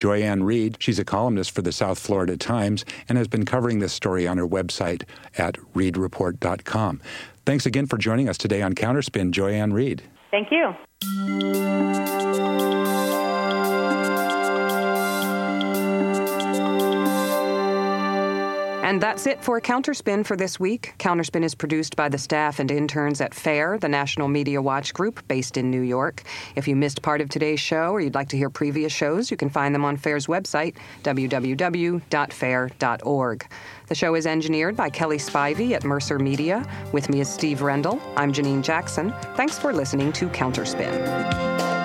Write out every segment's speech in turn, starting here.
Joy-Ann Reid, she's a columnist for the South Florida Times and has been covering this story on her website at reidreport.com. Thanks again for joining us today on Counterspin, Joy-Ann Thank you. And that's it for Counterspin for this week. Counterspin is produced by the staff and interns at FAIR, the National Media Watch Group based in New York. If you missed part of today's show or you'd like to hear previous shows, you can find them on FAIR's website, www.fair.org. The show is engineered by Kelly Spivey at Mercer Media. With me is Steve Rendall. I'm Janine Jackson. Thanks for listening to Counterspin.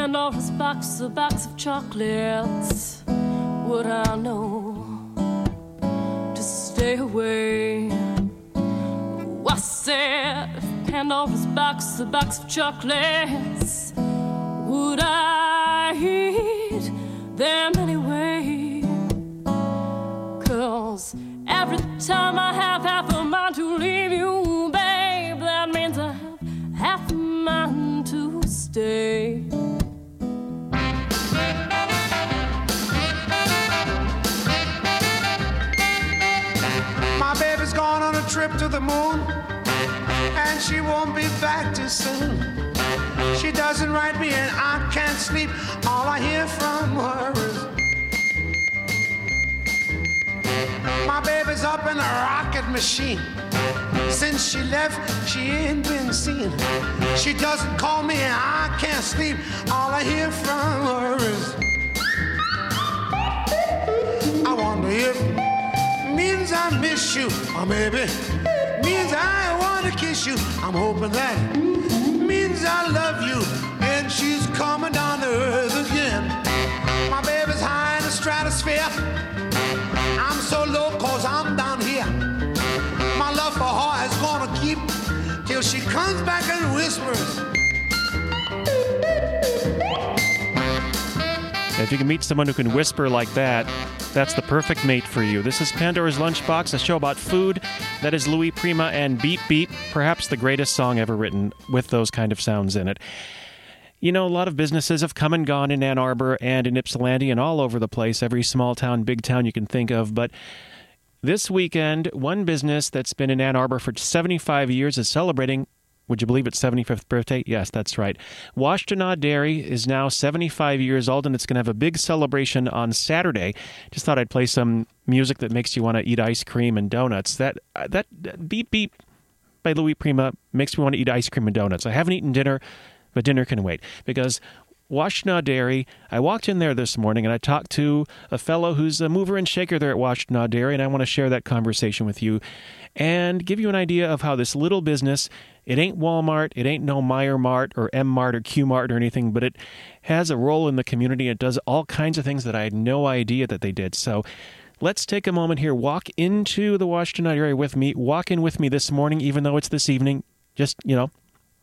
Pandora's box, a box of chocolates. Would I know to stay away? Oh, I said, if Pandora's box, a box of chocolates. Would I eat them anyway? Cause every time I have half a mind to leave you, babe, that means I have half a mind to stay. Moon, and she won't be back too soon. She doesn't write me, and I can't sleep. All I hear from her is. My baby's up in a rocket machine. Since she left, she ain't been seen. She doesn't call me, and I can't sleep. All I hear from her is. I wonder if means I miss you, or maybe means I want to kiss you. I'm hoping that means I love you, and she's coming down to earth again. My baby's high in the stratosphere. I'm so low cause I'm down here. My love for her is gonna keep till she comes back and whispers. If you can meet someone who can whisper like that, that's the perfect mate for you. This is Pandora's Lunchbox, a show about food. That is Louis Prima and Beep Beep, perhaps the greatest song ever written with those kind of sounds in it. You know, a lot of businesses have come and gone in Ann Arbor and in Ypsilanti and all over the place, every small town, big town you can think of. But this weekend, one business that's been in Ann Arbor for 75 years is celebrating would you believe it's 75th birthday? Yes, that's right. Washtenaw Dairy is now 75 years old, and it's going to have a big celebration on Saturday. Just thought I'd play some music that makes you want to eat ice cream and donuts. That uh, that, that beep beep by Louis Prima makes me want to eat ice cream and donuts. I haven't eaten dinner, but dinner can wait because Washtenaw Dairy. I walked in there this morning and I talked to a fellow who's a mover and shaker there at Washtenaw Dairy, and I want to share that conversation with you and give you an idea of how this little business it ain't Walmart, it ain't no Meijer Mart or M Mart or Q Mart or anything, but it has a role in the community. It does all kinds of things that I had no idea that they did. So let's take a moment here, walk into the Washtenaw area with me, walk in with me this morning, even though it's this evening. Just, you know,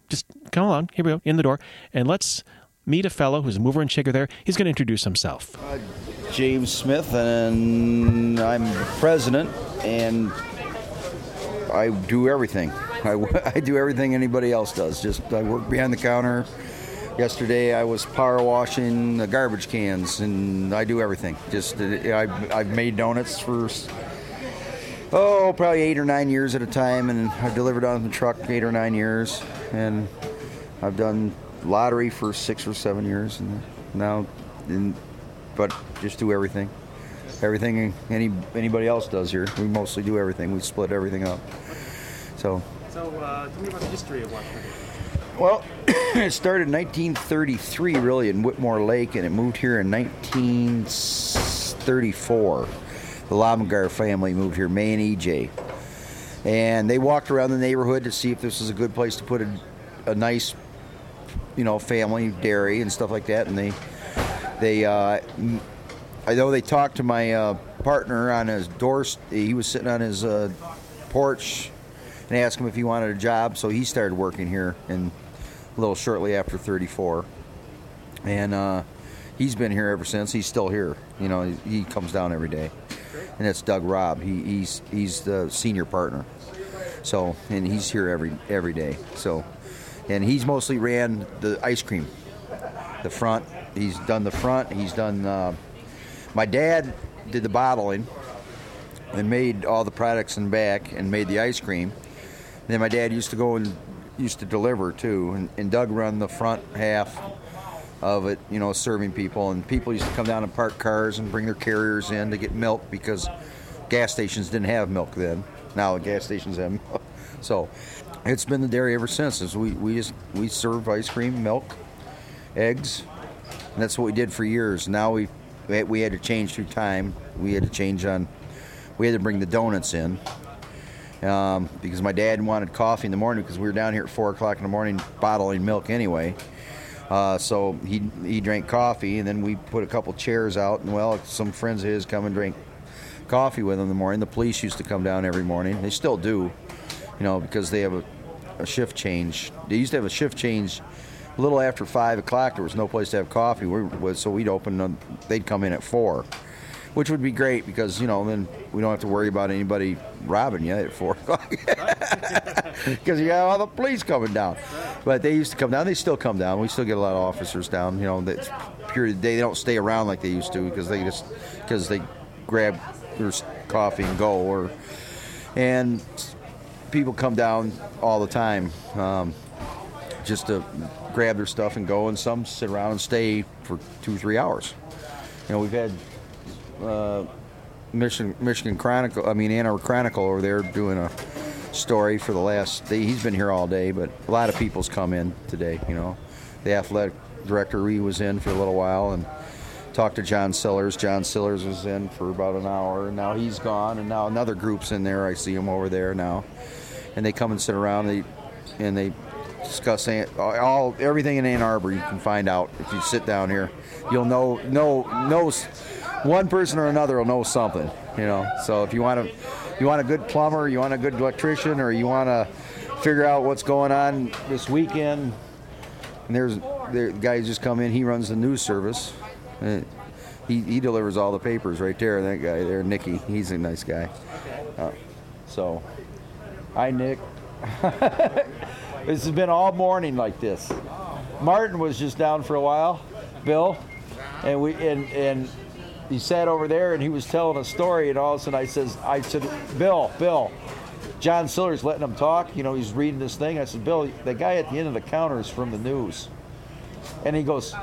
just come along. Here we go, in the door. And let's meet a fellow who's a mover and shaker there. He's going to introduce himself. Uh, James Smith, and I'm president, and I do everything. I, I do everything anybody else does. Just I work behind the counter. Yesterday I was power washing the garbage cans, and I do everything. Just uh, I, I've made donuts for oh probably eight or nine years at a time, and I've delivered on the truck eight or nine years, and I've done lottery for six or seven years, and now, and, but just do everything. Everything any anybody else does here. We mostly do everything. We split everything up. So So, uh, tell me about the history of Dairy. well, it started in 1933, really, in Whitmore Lake, and it moved here in 1934. The Lobengar family moved here, May and EJ. And they walked around the neighborhood to see if this was a good place to put a, a nice, you know, family dairy and stuff like that. And they, they, uh, I know they talked to my uh, partner on his door. He was sitting on his uh, porch and asked him if he wanted a job. So he started working here, and a little shortly after 34. and uh, he's been here ever since. He's still here. You know, he, he comes down every day, and that's Doug Robb. He, he's he's the senior partner. So, and he's here every every day. So, and he's mostly ran the ice cream, the front. He's done the front. He's done. Uh, my dad did the bottling and made all the products in back and made the ice cream. And then my dad used to go and used to deliver too, and, and Doug run the front half of it, you know, serving people. And people used to come down and park cars and bring their carriers in to get milk because gas stations didn't have milk then. Now the gas stations have milk. So it's been the dairy ever since. Is we we just we serve ice cream, milk, eggs, and that's what we did for years. Now we we had to change through time. We had to change on. We had to bring the donuts in um, because my dad wanted coffee in the morning because we were down here at four o'clock in the morning bottling milk anyway. Uh, so he he drank coffee, and then we put a couple chairs out, and well, some friends of his come and drink coffee with him in the morning. The police used to come down every morning. They still do you know, because they have a, a shift change. They used to have a shift change a little after five o'clock. There was no place to have coffee, we, so we'd open. Them, they'd come in at four, which would be great because you know then we don't have to worry about anybody robbing you at four o'clock because you got all the police coming down. But they used to come down. They still come down. We still get a lot of officers down. You know, that's pure. They don't stay around like they used to because they just because they grab their coffee and go or and people come down all the time um, just to grab their stuff and go, and some sit around and stay for two three hours. You know, we've had uh, Michigan, Michigan Chronicle, I mean, Ann Arbor Chronicle over there doing a story for the last day. He's been here all day, but a lot of people's come in today, you know. The athletic director, he was in for a little while and talked to John Sillers. John Sillers was in for about an hour, and now he's gone, and now another group's in there. I see him over there now and they come and sit around and they, and they discuss all everything in Ann Arbor. You can find out if you sit down here. You'll know know know one person or another will know something. You know. So if you want to you want a good plumber, you want a good electrician, or you want to figure out what's going on this weekend. And there's the guy just come in. He runs the news service. he, he delivers all the papers right there. That guy there, Nicky. He's a nice guy. Uh, so Hi, Nick. this has been all morning like this. Martin was just down for a while, Bill, and we and and he sat over there and he was telling a story, and all of a sudden I says, I said, Bill, Bill, John Siller's letting him talk. You know, he's reading this thing. I said, Bill, the guy at the end of the counter is from the news, and he goes,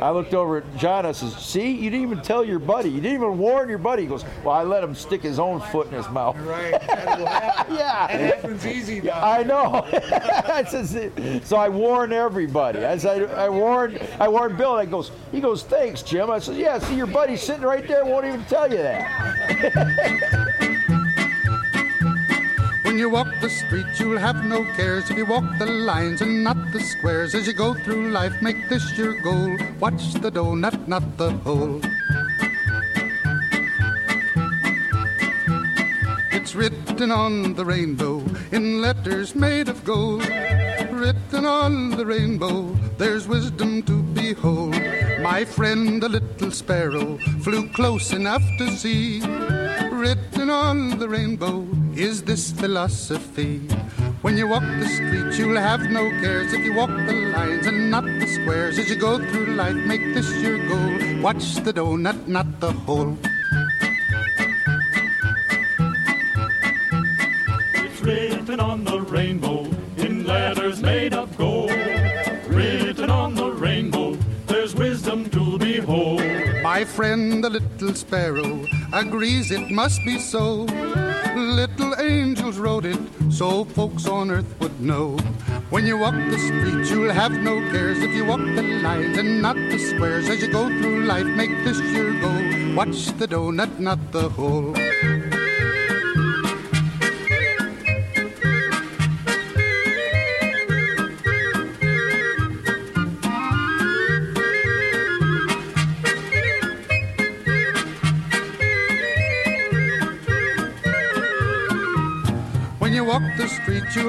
I looked over at John. I says, "See, you didn't even tell your buddy. You didn't even warn your buddy." He goes, "Well, I let him stick his own foot in his mouth." Right. yeah. It happens easy. Though. I know. I says, so I warn everybody. I said, I, I warned, I warned Bill. And I goes, he goes, "Thanks, Jim." I says, "Yeah, see, your buddy's sitting right there. Won't even tell you that." When you walk the street, you'll have no cares if you walk the lines and not the squares. As you go through life, make this your goal. Watch the donut, not the hole. It's written on the rainbow in letters made of gold. Written on the rainbow, there's wisdom to behold. My friend, the little sparrow, flew close enough to see written on the rainbow is this philosophy. When you walk the street, you'll have no cares if you walk the lines and not the squares. As you go through life, make this your goal. Watch the donut, not the hole. It's written on the rainbow in letters made of gold. Written on the rainbow, there's wisdom to behold. My friend, the little sparrow, agrees it must be so. Little angels wrote it so folks on earth would know. When you walk the streets, you'll have no cares if you walk the lines and not the squares. As you go through life, make this your goal. Watch the donut, not the hole.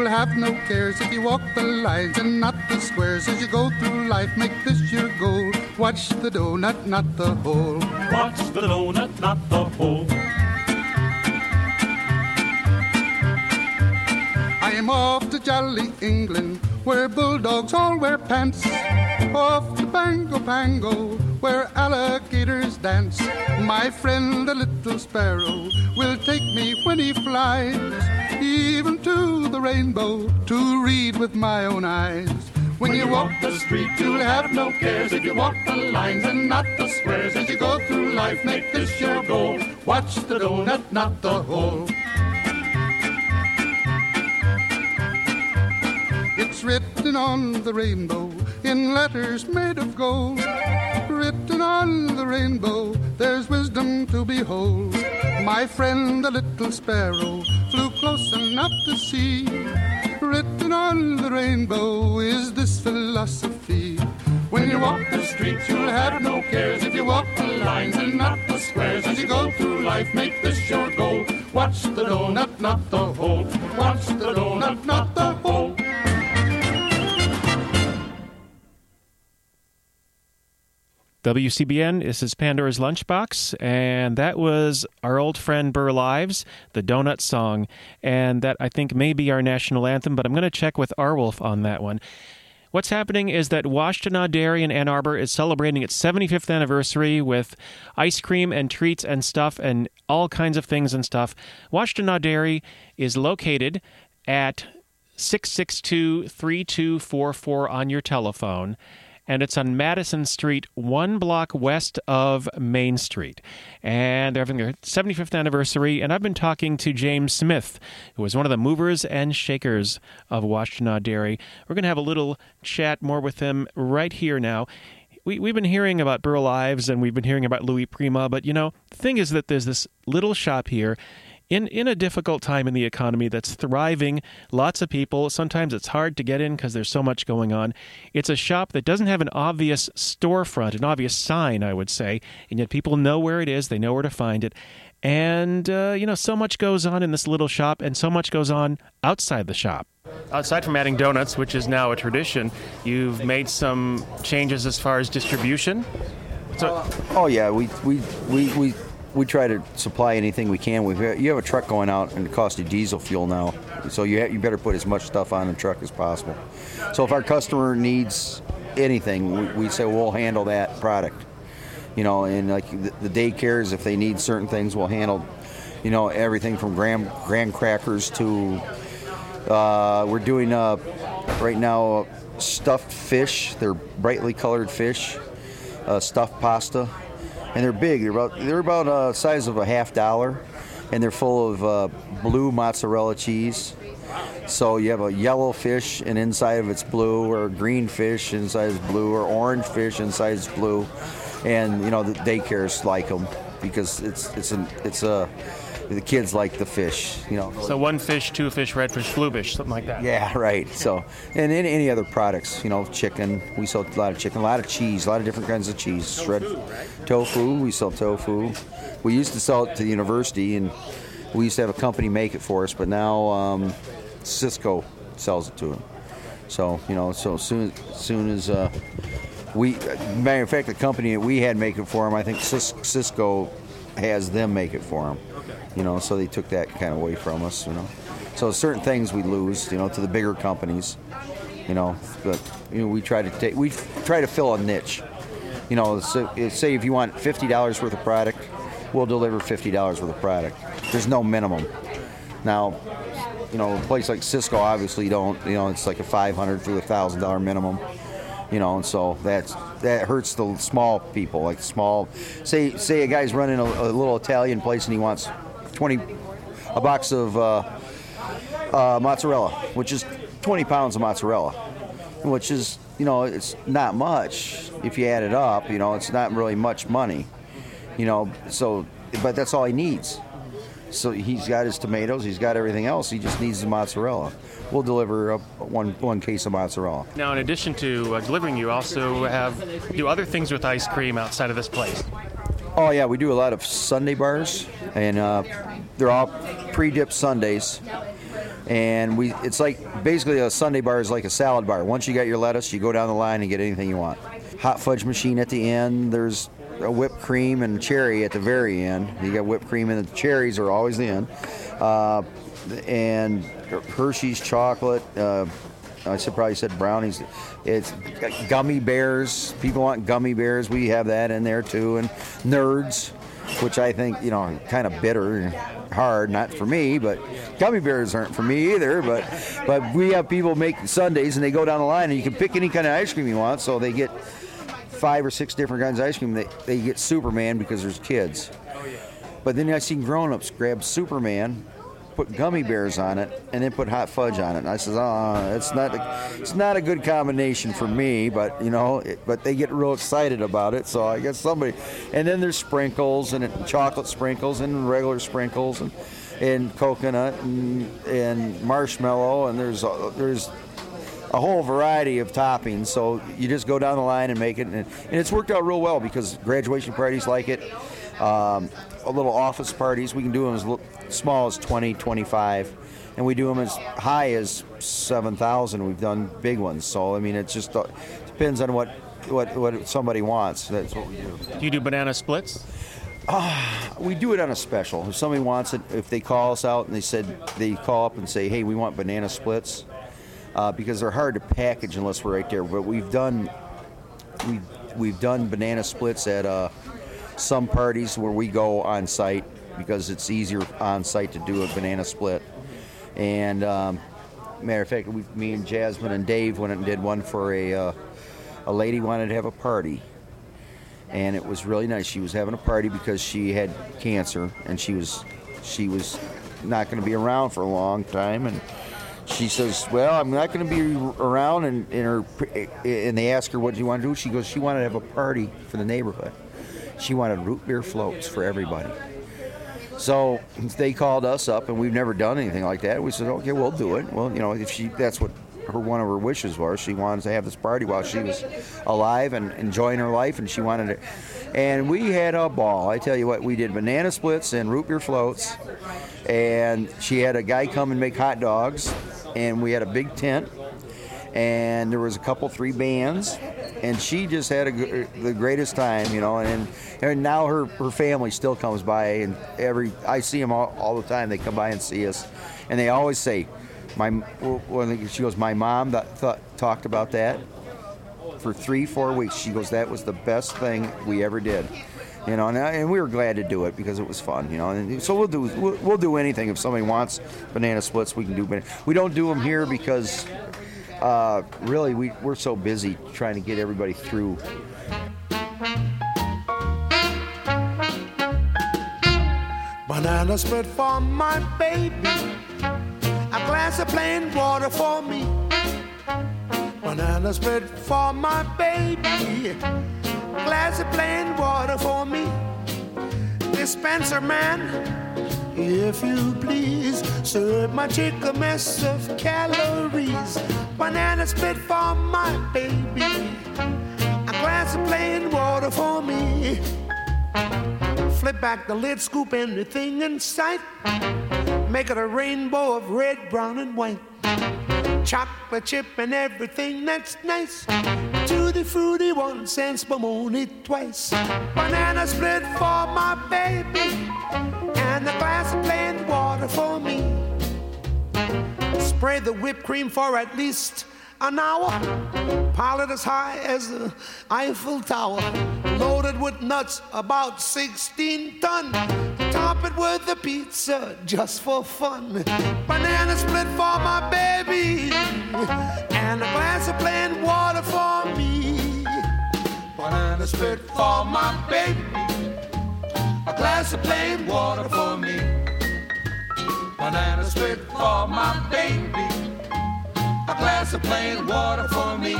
Have no cares if you walk the lines and not the squares. As you go through life, make this your goal. Watch the donut, not the hole. Watch the donut, not the hole. I am off to jolly England, where bulldogs all wear pants. Off to Bango Pango, where alligators dance. My friend the little sparrow will take me when he flies, even to the rainbow to read with my own eyes. When you walk the street, you'll have no cares if you walk the lines and not the squares. As you go through life, make this your goal. Watch the donut, not the hole. It's written on the rainbow in letters made of gold. Written on the rainbow, there's wisdom to behold. My friend the little sparrow flew close enough to see. Written on the rainbow is this philosophy. When you walk the streets, you'll have no cares if you walk the lines and not the squares. As you go through life, make this your goal. Watch the donut, not the hole. Watch the donut, not the hole. WCBN, this is Pandora's Lunchbox, and that was our old friend Burl Ives, the Donut Song, and that I think may be our national anthem, but I'm going to check with Arwolf on that one. What's happening is that Washtenaw Dairy in Ann Arbor is celebrating its 75th anniversary with ice cream and treats and stuff and all kinds of things and stuff. Washtenaw Dairy is located at 662 3244 on your telephone and it's on Madison Street, one block west of Main Street. And they're having their 75th anniversary. And I've been talking to James Smith, who was one of the movers and shakers of Washtenaw Dairy. We're going to have a little chat more with him right here now. We, we've been hearing about Burl Ives and we've been hearing about Louis Prima, but you know, the thing is that there's this little shop here in in a difficult time in the economy that's thriving. Lots of people sometimes it's hard to get in because there's so much going on. It's a shop that doesn't have an obvious storefront an obvious sign i would say and yet people know where it is they know where to find it. And uh, you know so much goes on in this little shop and so much goes on outside the shop. Aside from adding donuts, which is now a tradition, you've made some changes as far as distribution. So, Oh yeah, we we we we, we try to supply anything we can. We you have a truck going out and it costs you diesel fuel now, so you you better put as much stuff on the truck as possible. So if our customer needs anything, we, we say we'll handle that product. You know, and like the, the daycares, if they need certain things, we'll handle. You know, everything from graham graham crackers to uh, we're doing uh, right now uh, stuffed fish. They're brightly colored fish, uh, stuffed pasta, and they're big. They're about they're about uh, size of a half dollar, and they're full of uh, blue mozzarella cheese. So you have a yellow fish, and inside of it's blue, or green fish inside is blue, or orange fish inside is blue, and you know the daycares like them because it's it's an it's a the kids like the fish, you know. so one fish, two fish, red fish, blue fish, something like that. Yeah, right. So, and any, any other products, you know, chicken. We sell a lot of chicken, a lot of cheese, a lot of different kinds of cheese. Shred tofu. We sell tofu. We used to sell it to the university, and we used to have a company make it for us. But now um, Sysco sells it to them. So you know, so soon soon as uh, we, matter of fact, the company that we had make it for them, I think Cis- Sysco has them make it for them. You know, so they took that kind of away from us. You know, so certain things we lose. You know, to the bigger companies. You know, but you know, we try to take we try to fill a niche. You know, so, say if you want fifty dollars worth of product, we'll deliver fifty dollars worth of product. There's no minimum. Now, you know, a place like Sysco obviously don't. You know, it's like a five hundred to a thousand dollar minimum. You know, and so that's that hurts the small people, like small. Say say a guy's running a, a little Italian place and he wants twenty a box of uh, uh, mozzarella, which is twenty pounds of mozzarella, which is you know it's not much if you add it up. You know, it's not really much money. You know, so but that's all he needs. So he's got his tomatoes, he's got everything else. He just needs the mozzarella. We'll deliver up one one case of mozzarella. Now, in addition to uh, delivering, you also have do other things with ice cream outside of this place. Oh yeah, we do a lot of sundae bars, and uh, they're all pre-dipped sundaes. And we, it's like basically a sundae bar is like a salad bar. Once you got your lettuce, you go down the line and get anything you want. hot fudge machine at the end. There's a whipped cream and cherry at the very end. You got whipped cream and the cherries are always the end. Uh, and Hershey's chocolate. Uh, I probably said brownies. It's gummy bears. People want gummy bears. We have that in there too. And nerds, which I think you know kind of bitter and hard. Not for me, but gummy bears aren't for me either. But but we have people make sundaes and they go down the line and you can pick any kind of ice cream you want. So they get five or six different kinds of ice cream. They, they get Superman because there's kids. Oh, but then I seen grown-ups grab Superman, put gummy bears on it, and then put hot fudge on it. And I says, "Oh, it's not a, it's not a good combination for me." But you know, it, but they get real excited about it. So I guess somebody. And then there's sprinkles and it, chocolate sprinkles and regular sprinkles and and coconut and, and marshmallow and there's there's a whole variety of toppings. So you just go down the line and make it, and, and it's worked out real well because graduation parties like it. Um, a little office parties, we can do them as small as 20, 25, and we do them as high as 7,000. We've done big ones. So I mean, it just uh, depends on what what what somebody wants. That's what we do. Do you do banana splits? We do it on a special. If somebody wants it, if they call us out and they said they call up and say, "Hey, we want banana splits," uh, because they're hard to package unless we're right there. But we've done we we've done banana splits at uh, some parties where we go on site because it's easier on site to do a banana split. And um, matter of fact, we, me and Jasmine and Dave went and did one for a uh, a lady wanted to have a party, and it was really nice. She was having a party because she had cancer and she was she was not going to be around for a long time and she says, "Well, I'm not going to be around." And, and her and they ask her what do you want to do. She goes, "She wanted to have a party for the neighborhood. She wanted root beer floats for everybody." So they called us up, and we've never done anything like that. We said, "Okay, we'll do it." Well, you know, if she that's what her one of her wishes was, she wanted to have this party while she was alive and enjoying her life, and she wanted it. And we had a ball. I tell you what, we did banana splits and root beer floats, and she had a guy come and make hot dogs, and we had a big tent, and there was a couple three bands, and she just had a, the greatest time, you know. And and now her her family still comes by, and every I see them all, all the time. They come by and see us, and they always say, my when she goes, my mom that thought, talked about that for three four weeks. She goes, that was the best thing we ever did. You know, and, I- and we were glad to do it because it was fun. You know, and so we'll do we'll, we'll do anything if somebody wants banana splits. We can do. Banana. We don't do them here because uh, really we we're so busy trying to get everybody through. Banana split for my baby. A glass of plain water for me. Banana split for my baby. A glass of plain water for me. Dispenser man, if you please, serve my chick a mess of calories. Banana split for my baby. A glass of plain water for me. Flip back the lid, scoop anything in sight. Make it a rainbow of red, brown, and white. Chocolate chip and everything that's nice. Tutti fruity once and spumoni twice. Banana split for my baby. And a glass of plain water for me. Spray the whipped cream for at least an hour. Pile it as high as the Eiffel Tower. Loaded with nuts, about 16 ton. Top it with a pizza just for fun. Banana split for my baby. And a glass of plain water for me. Banana split for my baby. A glass of plain water for me. Banana split for my baby. A glass of plain water for me.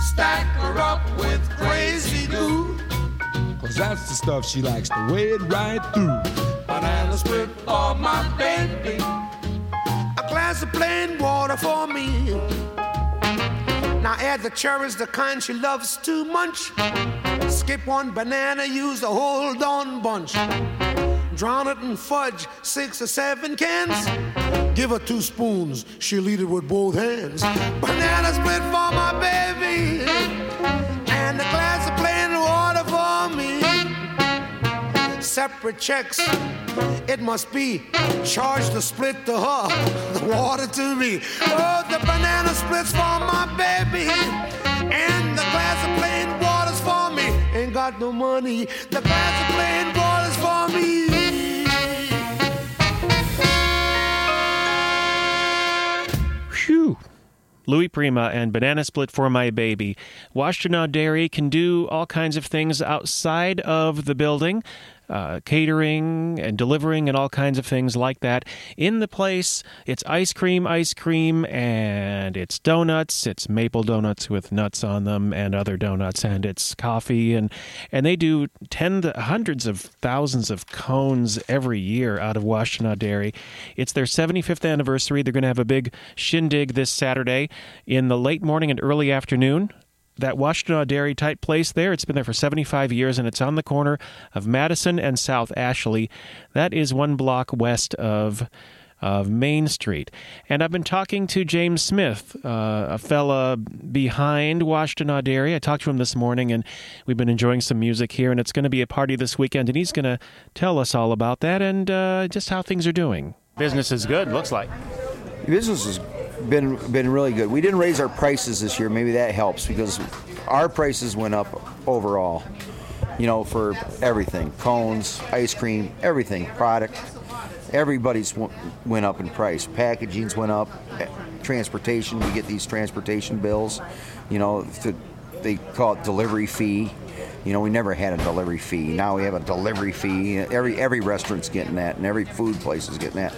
Stack her up with crazy glue. Cause that's the stuff she likes to wade right through. Banana split for my baby. A glass of plain water for me. Now add the cherries, the kind she loves too much. Skip one banana, use the whole darn bunch. Drown it in fudge, six or seven cans. Give her two spoons, she'll eat it with both hands. Banana split for my baby, and a glass of plain water for me. Separate checks, it must be. Charge the split her, the water to me. Oh, the banana splits for my baby, and the glass of plain water's for me. Ain't got no money, the glass of plain water's for me. Phew. Louis Prima and Banana Split for My Baby. Washtenaw Dairy can do all kinds of things outside of the building. Uh, catering and delivering and all kinds of things like that. In the place, it's ice cream, ice cream, and it's donuts. It's maple donuts with nuts on them and other donuts, and it's coffee, and and they do ten hundreds of thousands of cones every year out of Washtenaw Dairy. It's their 75th anniversary. They're going to have a big shindig this Saturday in the late morning and early afternoon that Washtenaw Dairy type place there. It's been there for 75 years and it's on the corner of Madison and South Ashley. That is one block west of of Main Street. And I've been talking to James Smith, uh, a fella behind Washtenaw Dairy. I talked to him this morning and we've been enjoying some music here and it's going to be a party this weekend and he's going to tell us all about that and uh, just how things are doing. Business is good, looks like. Business has been been really good. We didn't raise our prices this year. Maybe that helps because our prices went up overall. You know, for everything, cones, ice cream, everything, product. Everybody's w- went up in price. Packagings went up. Transportation, we get these transportation bills. You know, to, they call it delivery fee. You know, we never had a delivery fee. Now we have a delivery fee. Every every restaurant's getting that, and every food place is getting that.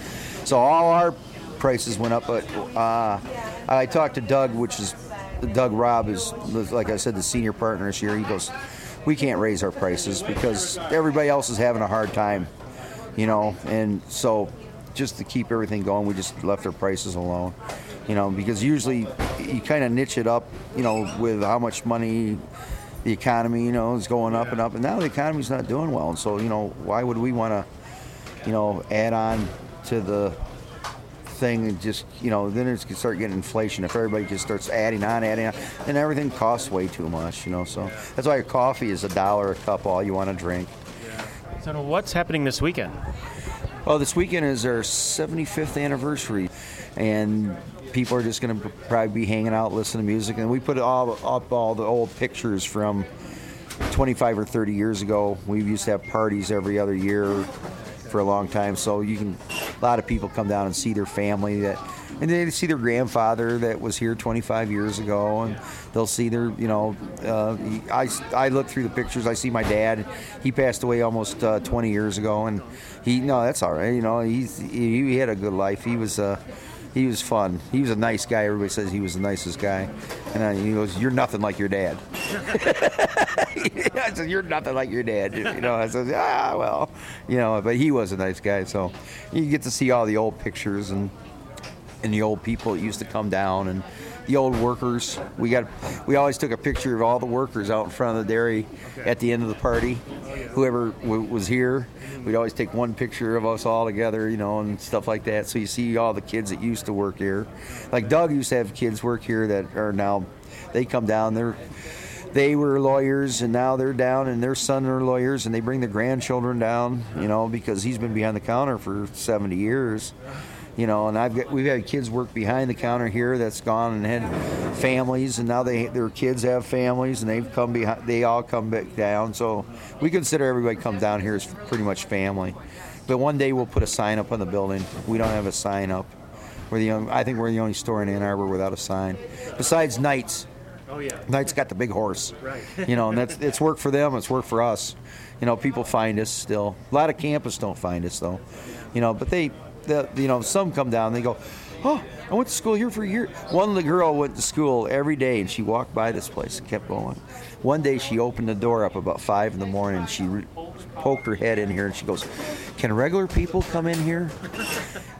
So all our prices went up. But uh, I talked to Doug, which is Doug Robb is like I said, the senior partner this year. He goes, we can't raise our prices because everybody else is having a hard time. You know, and so just to keep everything going, we just left our prices alone. You know, because usually you kind of niche it up. You know, with how much money the economy, you know, is going up and up, and now the economy's not doing well. And so, you know, why would we want to, you know, add on to the thing and just, you know, then it's gonna start getting inflation. If everybody just starts adding on, adding on, then everything costs way too much, you know. So that's why coffee is a dollar a cup, all you want to drink. So what's happening this weekend? Well, this weekend is our 75th anniversary, and people are just going to probably be hanging out, listening to music. And we put all up all the old pictures from 25 or 30 years ago. We used to have parties every other year for a long time, so you can. A lot of people come down and see their family that, and they see their grandfather that was here 25 years ago, and they'll see their, you know, uh, I I look through the pictures. I see my dad. He passed away almost uh, 20 years ago, and he no, that's all right. You know, he's he, he had a good life. He was. Uh, he was fun. He was a nice guy. Everybody says he was the nicest guy. And uh, he goes, "You're nothing like your dad." I said, "You're nothing like your dad." You know, I said, "Ah, well, you know." But he was a nice guy, so you get to see all the old pictures and and the old people that used to come down and the old workers. We got we always took a picture of all the workers out in front of the dairy at the end of the party. Oh, Whoever w- was here, we'd always take one picture of us all together, you know, and stuff like that. So you see all the kids that used to work here. Like Doug used to have kids work here that are now they come down. They're they were lawyers and now they're down and their son are lawyers and they bring their grandchildren down, you know, because he's been behind the counter for 70 years. You know, and I've got we've had kids work behind the counter here that's gone and had families, and now they their kids have families, and they've come behind. They all come back down. So we consider everybody come down here as pretty much family. But one day we'll put a sign up on the building. We don't have a sign up. We're the only, I think we're the only store in Ann Arbor without a sign. Besides Knights. Oh yeah. Knight's got the big horse. Right. You know, and that's it's work for them. It's work for us. You know, people find us still. A lot of campus don't find us though. You know, but they, the, you know, some come down. They go, oh, I went to school here for a year. One little girl went to school every day, and she walked by this place and kept going. One day, she opened the door up about five in the morning. And She re- poked her head in here, and she goes, "Can regular people come in here?"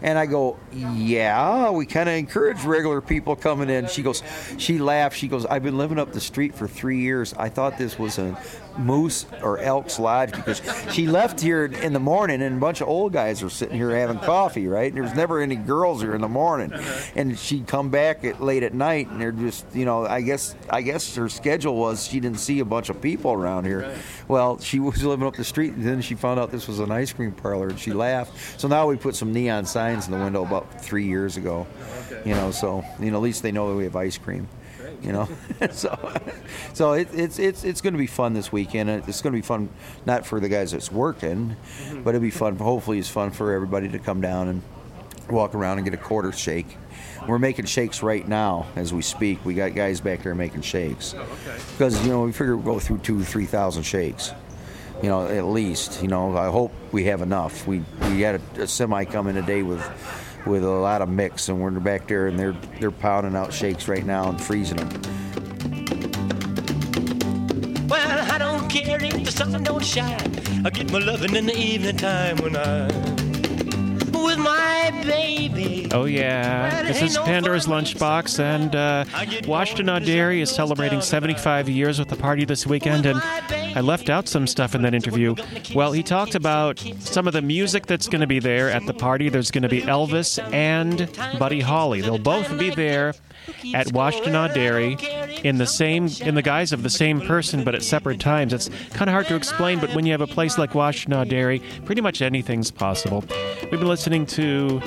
And I go, "Yeah, we kind of encourage regular people coming in." She goes, she laughed. She goes, "I've been living up the street for three years. I thought this was a moose or elk's lodge because she left here in the morning and a bunch of old guys were sitting here having coffee, right? There was never any girls here in the morning, and she'd come back at, late at night, and they're just, you know, I guess, I guess her schedule was she didn't see a bunch of people around here. Well, she was living up the street, and then she found out this was an ice cream parlor, and she laughed. So now we put some neon signs in the window about three years ago, you know, so you know at least they know that we have ice cream you know. so, so it, it's it's it's going to be fun this weekend. It's going to be fun not for the guys that's working, mm-hmm. but it'll be fun. Hopefully, it's fun for everybody to come down and walk around and get a quarter shake. We're making shakes right now as we speak. We got guys back there making shakes oh, because you know we figure we'll go through two three thousand shakes. You know, at least. You know, I hope we have enough. We we had a, a semi come in today with with a lot of mix, and we're back there, and they're they're pounding out shakes right now and freezing them. Well, I don't care if the sun don't shine. I get my loving in the evening time when I'm with my baby. Oh, yeah. This is Pandora's Lunchbox, and uh, Washtenaw Dairy is celebrating 75 years with the party this weekend, and I left out some stuff in that interview. Well, he talked about some of the music that's going to be there at the party. There's going to be Elvis and Buddy Holly. They'll both be there at Washtenaw Dairy in the same in the guise of the same person but at separate times. It's kind of hard to explain, but when you have a place like Washtenaw Dairy, pretty much anything's possible. We've been listening to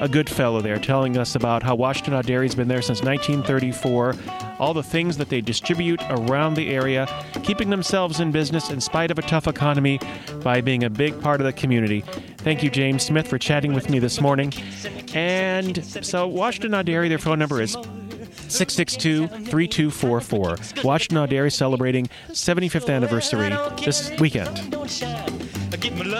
a good fellow there telling us about how Washtenaw Dairy's been there since 1934, all the things that they distribute around the area, keeping themselves in business in spite of a tough economy by being a big part of the community. Thank you, James Smith, for chatting with me this morning. And so, Washtenaw Dairy, their phone number is 662-3244. Washtenaw Dairy celebrating 75th anniversary this weekend.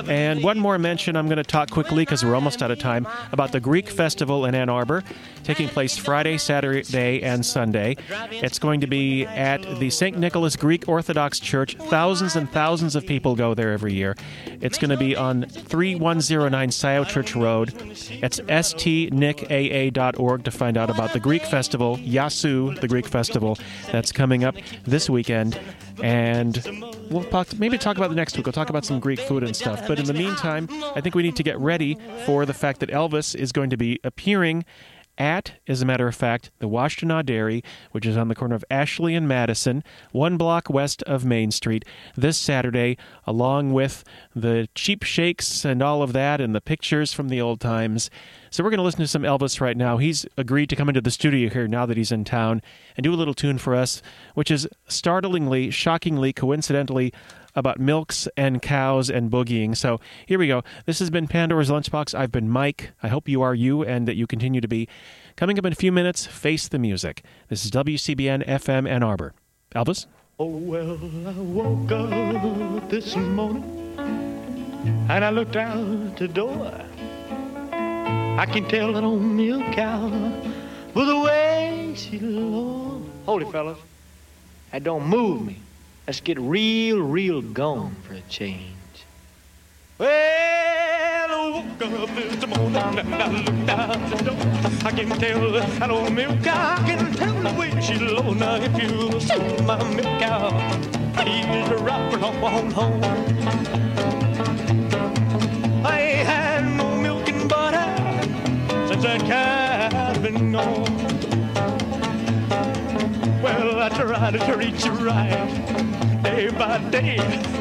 And one more mention, I'm going to talk quickly because we're almost out of time, about the Greek Festival in Ann Arbor, taking place Friday, Saturday, and Sunday. It's going to be at the St. Nicholas Greek Orthodox Church. Thousands and thousands of people go there every year. It's going to be on 3109 Scio Church Road. It's stnicaa.org to find out about the Greek Festival, Yasu, the Greek Festival, that's coming up this weekend. And we'll maybe talk about the next week. We'll talk about some Greek food and stuff. But in the meantime, I think we need to get ready for the fact that Elvis is going to be appearing at, as a matter of fact, the Washtenaw Dairy, which is on the corner of Ashley and Madison, one block west of Main Street, this Saturday, along with the cheap shakes and all of that and the pictures from the old times. So we're going to listen to some Elvis right now. He's agreed to come into the studio here now that he's in town and do a little tune for us, which is startlingly, shockingly, coincidentally about milks and cows and boogieing. So here we go. This has been Pandora's Lunchbox. I've been Mike. I hope you are you and that you continue to be. Coming up in a few minutes, Face the Music. This is WCBN FM Ann Arbor. Elvis? Oh, well, I woke up this morning and I looked out the door. I can tell that old milk cow with the way she looks. Holy it, fellas. That don't move me. Let's get real, real gone for a change. Well, I woke up this morning and I looked out the door. I can tell that old milk cow. I can tell the way she low. Now if you see my milk cow, please rock her on home. I ain't had no milk and butter since that cow's been gone. Well, I tried to treat you right day by day.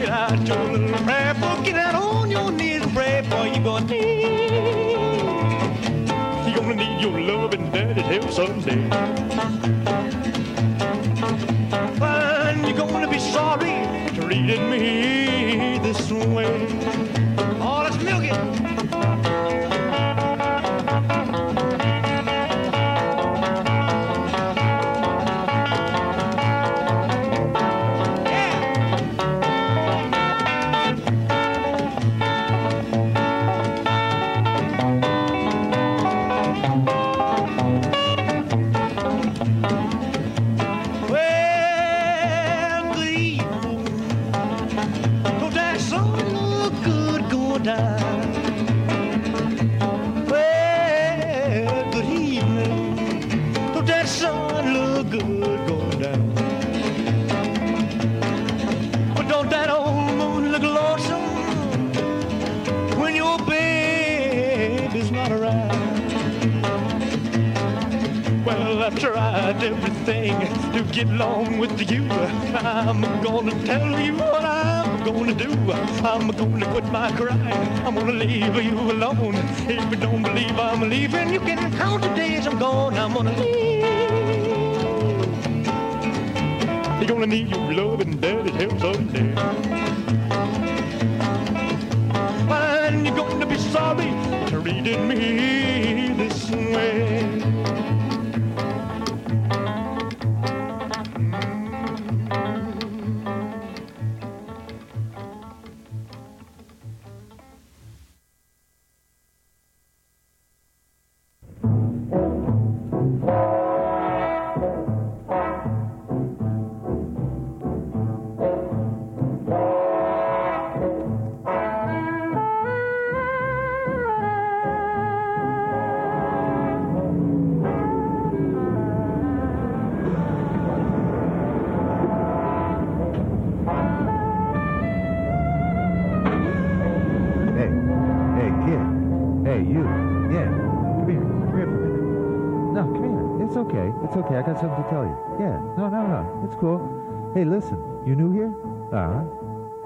I told a little prayer book, get out on your knees and pray for you gonna need. You gonna need your love and daddy's help someday. And you're gonna be sorry treating me this way. Oh, let's. Everything to get along with you. I'm gonna tell you what I'm gonna do. I'm gonna quit my crying. I'm gonna leave you alone. If you don't believe I'm leaving, you can count the days I'm gone. I'm gonna leave. You're gonna need your love and daddy's help someday. And you're gonna be sorry for treating me this way. You. Yeah. Come here. Come here for a minute. No, come here. It's okay. It's okay. I got something to tell you. Yeah. No, no, no. It's cool. Hey, listen. You new here? Uh huh.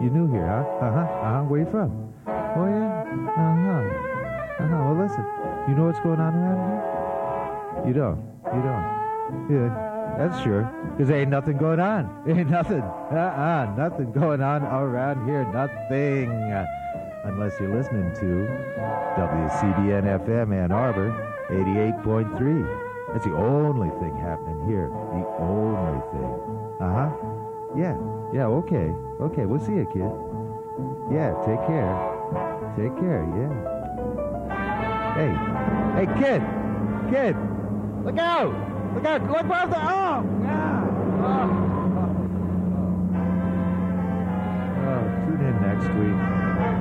You new here, huh? Uh huh. Uh huh. Where you from? Oh yeah. Uh huh. Uh huh. Well, listen. You know what's going on around here? You don't. You don't. Yeah. That's sure. Because ain't nothing going on. Ain't nothing. Uh-uh. Nothing going on around here. Nothing. Unless you're listening to WCBN FM Ann Arbor 88.3. That's the only thing happening here. The only thing. Uh-huh. Yeah. Yeah, okay. Okay, we'll see you, kid. Yeah, take care. Take care, yeah. Hey. Hey, kid. Kid. Look out. Look out. Look where the... Oh, yeah. Oh. Oh, tune in next week.